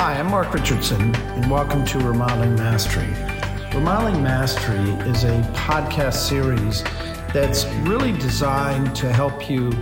Hi, I'm Mark Richardson, and welcome to Remodeling Mastery. Remodeling Mastery is a podcast series that's really designed to help you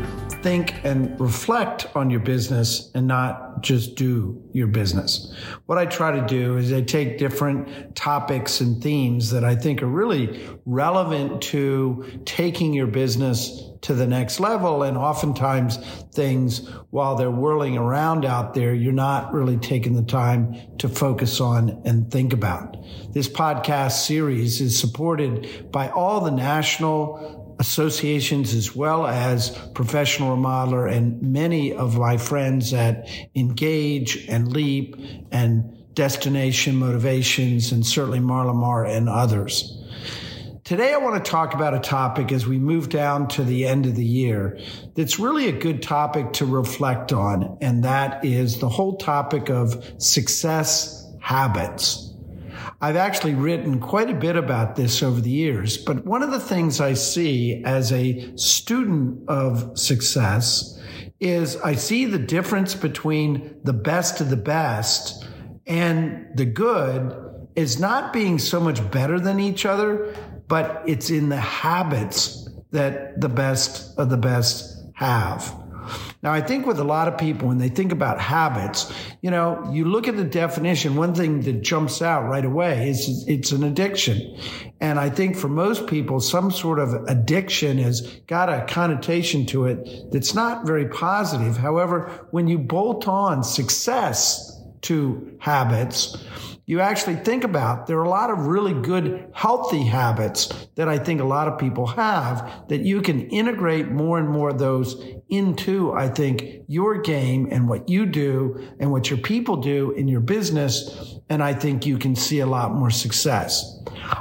think and reflect on your business and not just do your business. What I try to do is I take different topics and themes that I think are really relevant to taking your business to the next level. And oftentimes things while they're whirling around out there, you're not really taking the time to focus on and think about. This podcast series is supported by all the national associations as well as professional remodeler and many of my friends at Engage and Leap and Destination Motivations and certainly Marlamar and others. Today, I want to talk about a topic as we move down to the end of the year that's really a good topic to reflect on, and that is the whole topic of success habits. I've actually written quite a bit about this over the years, but one of the things I see as a student of success is I see the difference between the best of the best and the good is not being so much better than each other, but it's in the habits that the best of the best have. Now, I think with a lot of people, when they think about habits, you know, you look at the definition, one thing that jumps out right away is it's an addiction. And I think for most people, some sort of addiction has got a connotation to it that's not very positive. However, when you bolt on success to habits, you actually think about there are a lot of really good healthy habits that I think a lot of people have that you can integrate more and more of those into, I think, your game and what you do and what your people do in your business. And I think you can see a lot more success.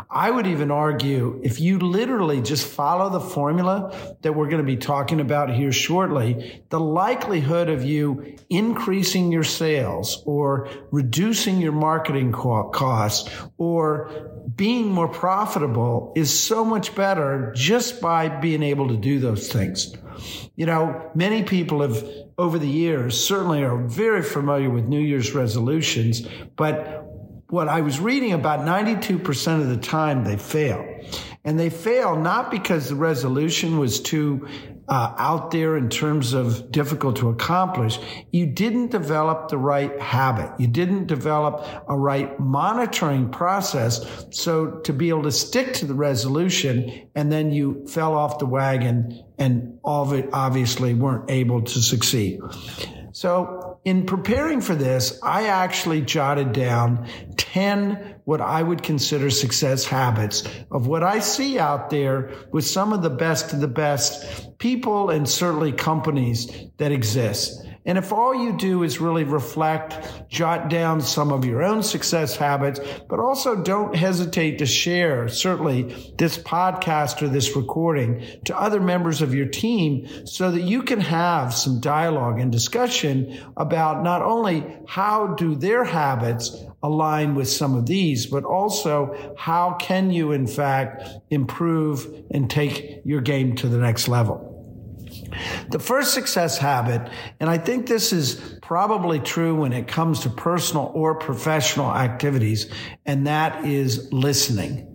I would even argue if you literally just follow the formula that we're going to be talking about here shortly, the likelihood of you increasing your sales or reducing your marketing costs or being more profitable is so much better just by being able to do those things. You know, many people have over the years certainly are very familiar with New Year's resolutions, but what I was reading about 92% of the time they fail. And they fail not because the resolution was too uh, out there in terms of difficult to accomplish. You didn't develop the right habit. You didn't develop a right monitoring process. So to be able to stick to the resolution and then you fell off the wagon and all of it obviously weren't able to succeed. So in preparing for this, I actually jotted down 10 what I would consider success habits of what I see out there with some of the best of the best people and certainly companies that exist. And if all you do is really reflect, jot down some of your own success habits, but also don't hesitate to share certainly this podcast or this recording to other members of your team so that you can have some dialogue and discussion about not only how do their habits align with some of these, but also how can you in fact improve and take your game to the next level. The first success habit, and I think this is probably true when it comes to personal or professional activities, and that is listening.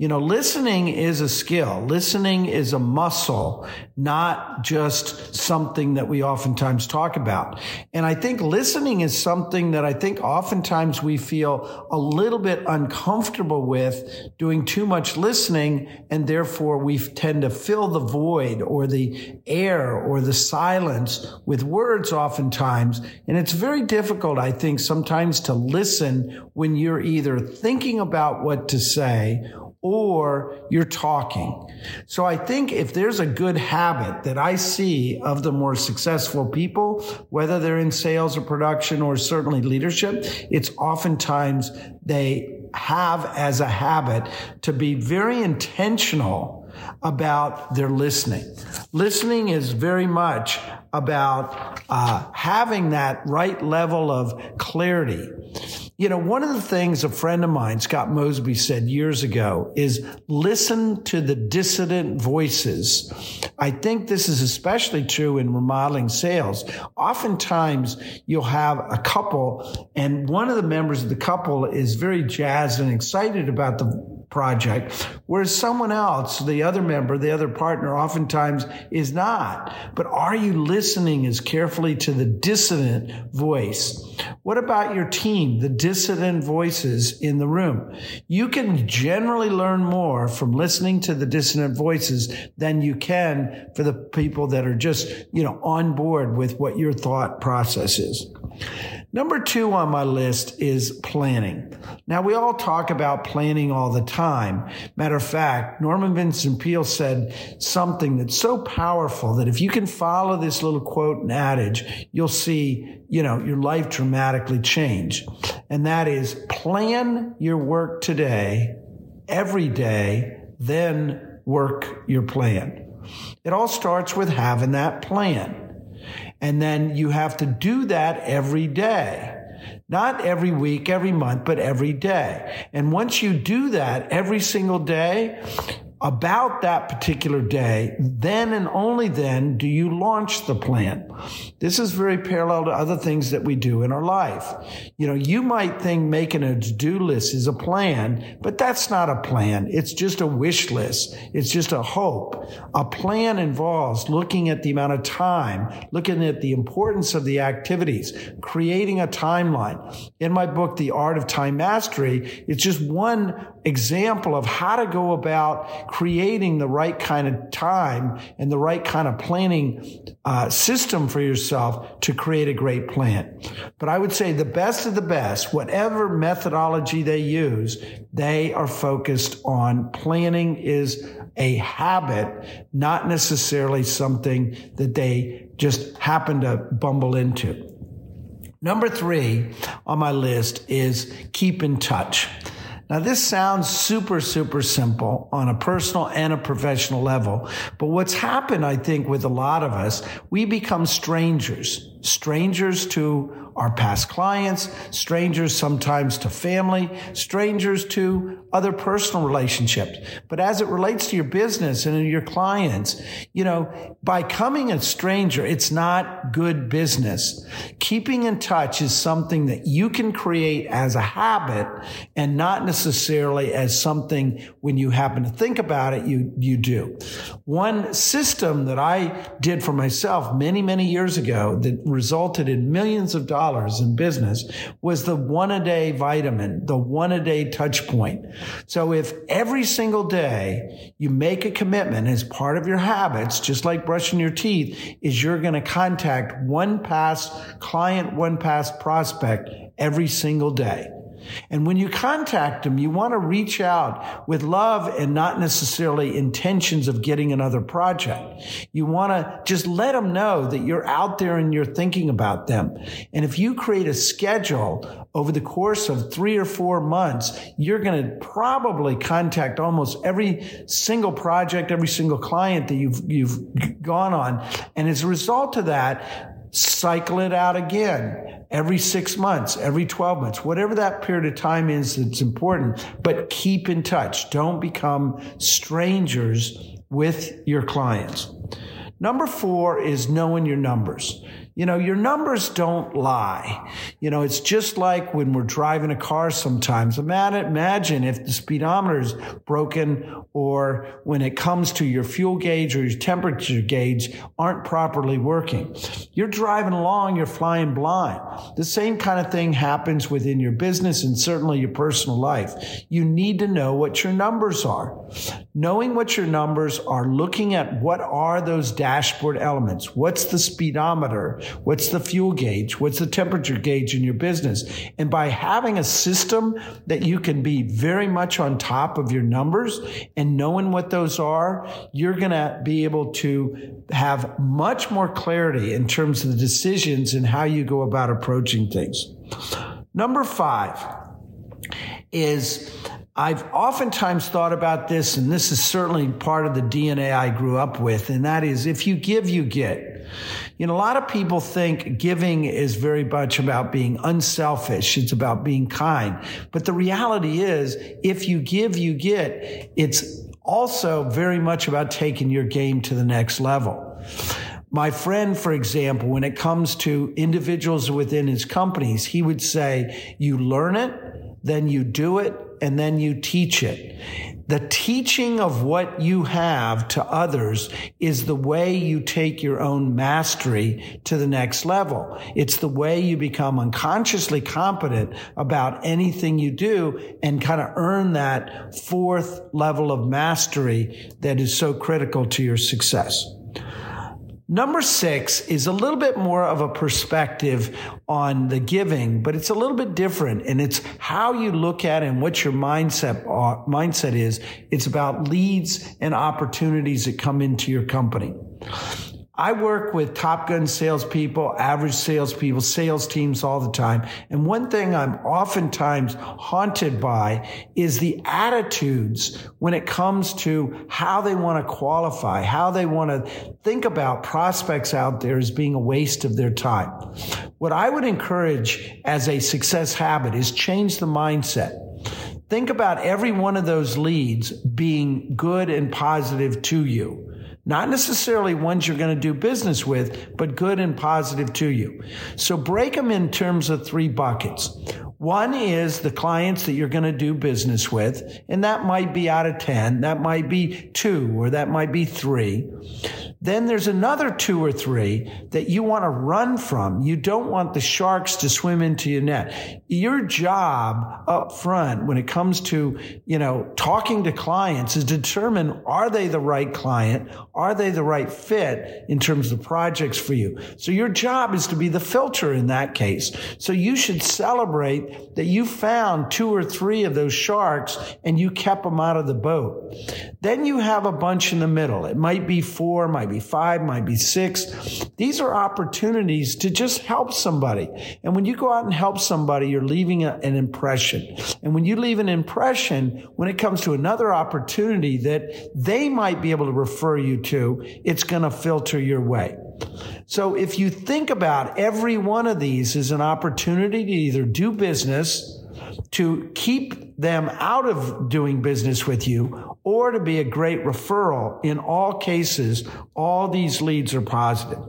You know, listening is a skill. Listening is a muscle, not just something that we oftentimes talk about. And I think listening is something that I think oftentimes we feel a little bit uncomfortable with doing too much listening. And therefore we tend to fill the void or the air or the silence with words oftentimes. And it's very difficult, I think, sometimes to listen when you're either thinking about what to say or you're talking. So I think if there's a good habit that I see of the more successful people, whether they're in sales or production or certainly leadership, it's oftentimes they have as a habit to be very intentional about their listening. Listening is very much about uh, having that right level of clarity. You know, one of the things a friend of mine, Scott Mosby, said years ago is listen to the dissident voices I think this is especially true in remodeling sales. Oftentimes you'll have a couple and one of the members of the couple is very jazzed and excited about the project, whereas someone else, the other member, the other partner, oftentimes is not. But are you listening as carefully to the dissident voice? What about your team, the dissident voices in the room? You can generally learn more from listening to the dissident voices than you can for the people that are just, you know, on board with what your thought process is. Number two on my list is planning. Now, we all talk about planning all the time. Matter of fact, Norman Vincent Peale said something that's so powerful that if you can follow this little quote and adage, you'll see, you know, your life dramatically change. And that is plan your work today, every day, then work your plan. It all starts with having that plan. And then you have to do that every day. Not every week, every month, but every day. And once you do that every single day, about that particular day, then and only then do you launch the plan. This is very parallel to other things that we do in our life. You know, you might think making a to-do list is a plan, but that's not a plan. It's just a wish list. It's just a hope. A plan involves looking at the amount of time, looking at the importance of the activities, creating a timeline. In my book, The Art of Time Mastery, it's just one example of how to go about creating the right kind of time and the right kind of planning uh, system for yourself to create a great plan. But I would say the best of the best, whatever methodology they use, they are focused on planning is a habit, not necessarily something that they just happen to bumble into. Number three on my list is keep in touch. Now, this sounds super, super simple on a personal and a professional level. But what's happened, I think, with a lot of us, we become strangers, strangers to our past clients, strangers sometimes to family, strangers to other personal relationships. But as it relates to your business and your clients, you know, by coming a stranger, it's not good business. Keeping in touch is something that you can create as a habit and not necessarily as something when you happen to think about it, you, you do. One system that I did for myself many, many years ago that resulted in millions of dollars dollars in business was the one a day vitamin, the one a day touch point. So if every single day you make a commitment as part of your habits, just like brushing your teeth, is you're going to contact one past client, one past prospect every single day. And when you contact them, you want to reach out with love and not necessarily intentions of getting another project. You want to just let them know that you're out there and you're thinking about them. And if you create a schedule over the course of three or four months, you're going to probably contact almost every single project, every single client that you've, you've gone on. And as a result of that, cycle it out again every six months, every 12 months, whatever that period of time is that's important, but keep in touch. Don't become strangers with your clients. Number four is knowing your numbers. You know, your numbers don't lie. You know, it's just like when we're driving a car sometimes. Imagine if the speedometer is broken or when it comes to your fuel gauge or your temperature gauge aren't properly working. You're driving along, you're flying blind. The same kind of thing happens within your business and certainly your personal life. You need to know what your numbers are. Knowing what your numbers are, looking at what are those dashboard elements. What's the speedometer? What's the fuel gauge? What's the temperature gauge in your business? And by having a system that you can be very much on top of your numbers and knowing what those are, you're going to be able to have much more clarity in terms of the decisions and how you go about approaching things. Number five is I've oftentimes thought about this, and this is certainly part of the DNA I grew up with, and that is if you give, you get. You know, a lot of people think giving is very much about being unselfish. It's about being kind. But the reality is, if you give, you get. It's also very much about taking your game to the next level. My friend, for example, when it comes to individuals within his companies, he would say, you learn it, then you do it, and then you teach it. The teaching of what you have to others is the way you take your own mastery to the next level. It's the way you become unconsciously competent about anything you do and kind of earn that fourth level of mastery that is so critical to your success. Number six is a little bit more of a perspective on the giving, but it's a little bit different and it's how you look at it and what your mindset, uh, mindset is. It's about leads and opportunities that come into your company. I work with Top Gun salespeople, average salespeople, sales teams all the time. And one thing I'm oftentimes haunted by is the attitudes when it comes to how they want to qualify, how they want to think about prospects out there as being a waste of their time. What I would encourage as a success habit is change the mindset. Think about every one of those leads being good and positive to you. Not necessarily ones you're going to do business with, but good and positive to you. So break them in terms of three buckets. One is the clients that you're going to do business with, and that might be out of 10, that might be two, or that might be three. Then there's another two or three that you want to run from. You don't want the sharks to swim into your net. Your job up front when it comes to, you know, talking to clients is determine are they the right client? Are they the right fit in terms of projects for you? So your job is to be the filter in that case. So you should celebrate that you found two or three of those sharks and you kept them out of the boat. Then you have a bunch in the middle. It might be four, might be five, might be six. These are opportunities to just help somebody. And when you go out and help somebody, you're leaving a, an impression. And when you leave an impression, when it comes to another opportunity that they might be able to refer you to, it's going to filter your way. So if you think about every one of these as an opportunity to either do business, to keep them out of doing business with you or to be a great referral. In all cases, all these leads are positive.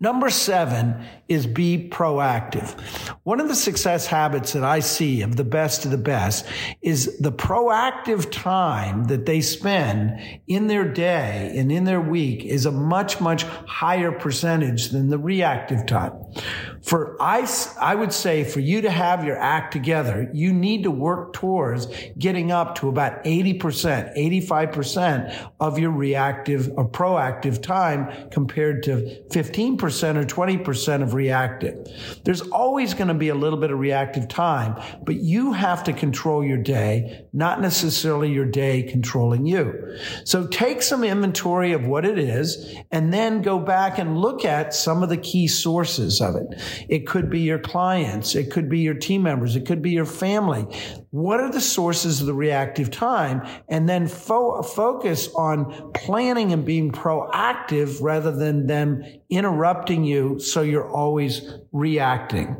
Number seven is be proactive. One of the success habits that I see of the best of the best is the proactive time that they spend in their day and in their week is a much, much higher percentage than the reactive time. For I, I would say for you to have your act together, you need to work towards getting up to about 80%, 85% of your reactive or proactive time compared to 15% or 20% of reactive. There's always going to be a little bit of reactive time, but you have to control your day, not necessarily your day controlling you. So take some inventory of what it is and then go back and look at some of the key sources of it. It could be your clients. It could be your team members. It could be your family. What are the sources of the reactive time? And then fo- focus on planning and being proactive rather than them interrupting you so you're always reacting.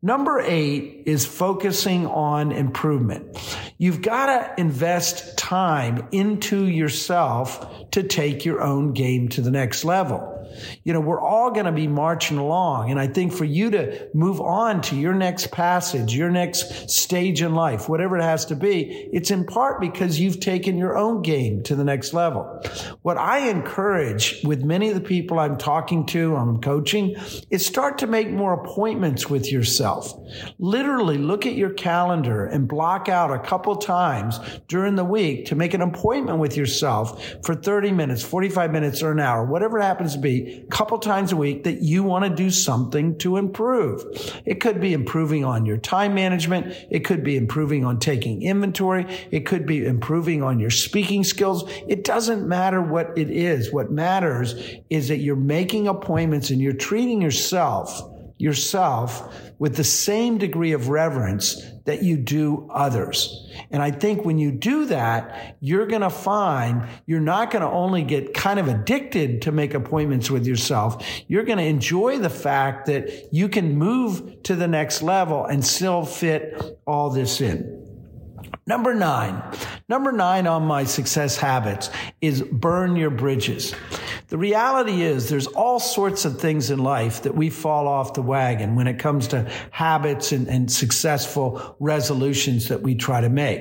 Number eight is focusing on improvement. You've got to invest time into yourself to take your own game to the next level. You know, we're all going to be marching along. And I think for you to move on to your next passage, your next stage in life, whatever it has to be, it's in part because you've taken your own game to the next level. What I encourage with many of the people I'm talking to, I'm coaching, is start to make more appointments with yourself. Literally look at your calendar and block out a couple times during the week to make an appointment with yourself for 30 minutes, 45 minutes or an hour, whatever it happens to be couple times a week that you want to do something to improve. It could be improving on your time management. It could be improving on taking inventory. It could be improving on your speaking skills. It doesn't matter what it is. What matters is that you're making appointments and you're treating yourself yourself with the same degree of reverence that you do others. And I think when you do that, you're going to find you're not going to only get kind of addicted to make appointments with yourself. You're going to enjoy the fact that you can move to the next level and still fit all this in. Number nine, number nine on my success habits is burn your bridges. The reality is there's all sorts of things in life that we fall off the wagon when it comes to habits and, and successful resolutions that we try to make.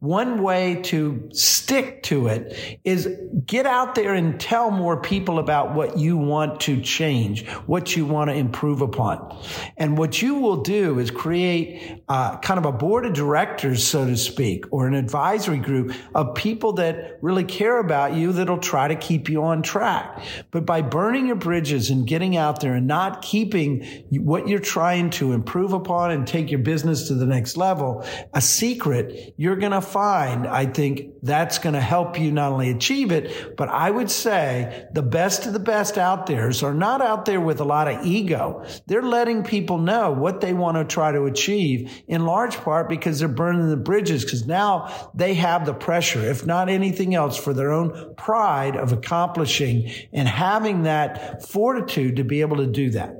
One way to stick to it is get out there and tell more people about what you want to change, what you want to improve upon. And what you will do is create uh, kind of a board of directors, so to speak, or an advisory group of people that really care about you that'll try to keep you on track. But by burning your bridges and getting out there and not keeping what you're trying to improve upon and take your business to the next level a secret, you're going to find, I think that's going to help you not only achieve it, but I would say the best of the best out there are not out there with a lot of ego. They're letting people know what they want to try to achieve in large part because they're burning the bridges because now they have the pressure, if not anything else, for their own pride of accomplishing and having that fortitude to be able to do that.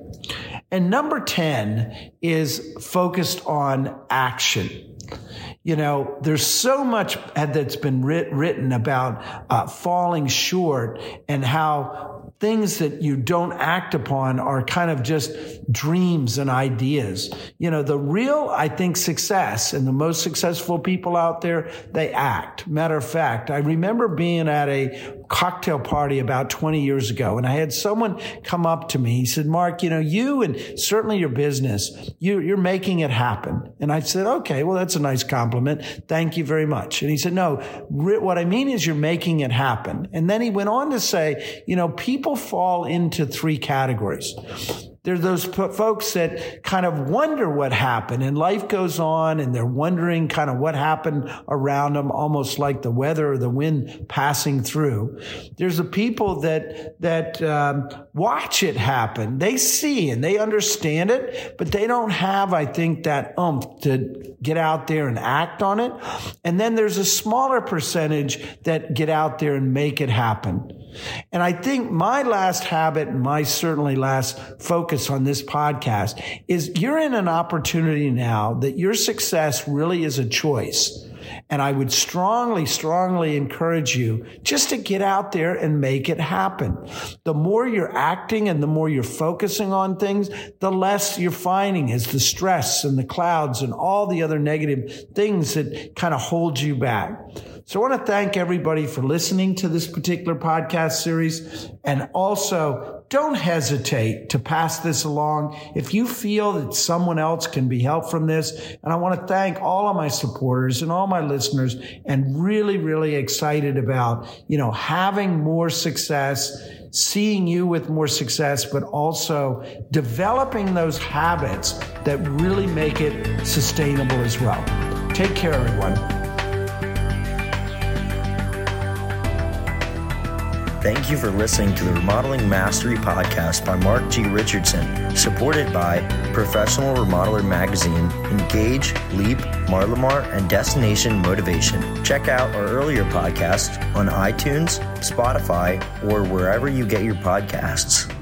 And number 10 is focused on action. You know, there's so much that's been writ- written about uh, falling short and how things that you don't act upon are kind of just dreams and ideas. You know, the real, I think, success and the most successful people out there, they act. Matter of fact, I remember being at a cocktail party about 20 years ago and I had someone come up to me. He said, Mark, you know, you and certainly your business, you, you're making it happen. And I said, okay, well, that's a nice compliment. Thank you very much. And he said, no, what I mean is you're making it happen. And then he went on to say, you know, people fall into three categories. There's those folks that kind of wonder what happened and life goes on and they're wondering kind of what happened around them, almost like the weather or the wind passing through. There's the people that, that, um, watch it happen. They see and they understand it, but they don't have, I think, that umph to get out there and act on it. And then there's a smaller percentage that get out there and make it happen. And I think my last habit and my certainly last focus on this podcast is you're in an opportunity now that your success really is a choice. And I would strongly, strongly encourage you just to get out there and make it happen. The more you're acting and the more you're focusing on things, the less you're finding is the stress and the clouds and all the other negative things that kind of hold you back. So I want to thank everybody for listening to this particular podcast series. And also don't hesitate to pass this along if you feel that someone else can be helped from this. And I want to thank all of my supporters and all my listeners and really, really excited about, you know, having more success seeing you with more success, but also developing those habits that really make it sustainable as well. Take care, everyone. Thank you for listening to the Remodeling Mastery podcast by Mark G. Richardson, supported by Professional Remodeler Magazine, Engage, Leap, Marlamar, and Destination Motivation. Check out our earlier podcasts on iTunes, Spotify, or wherever you get your podcasts.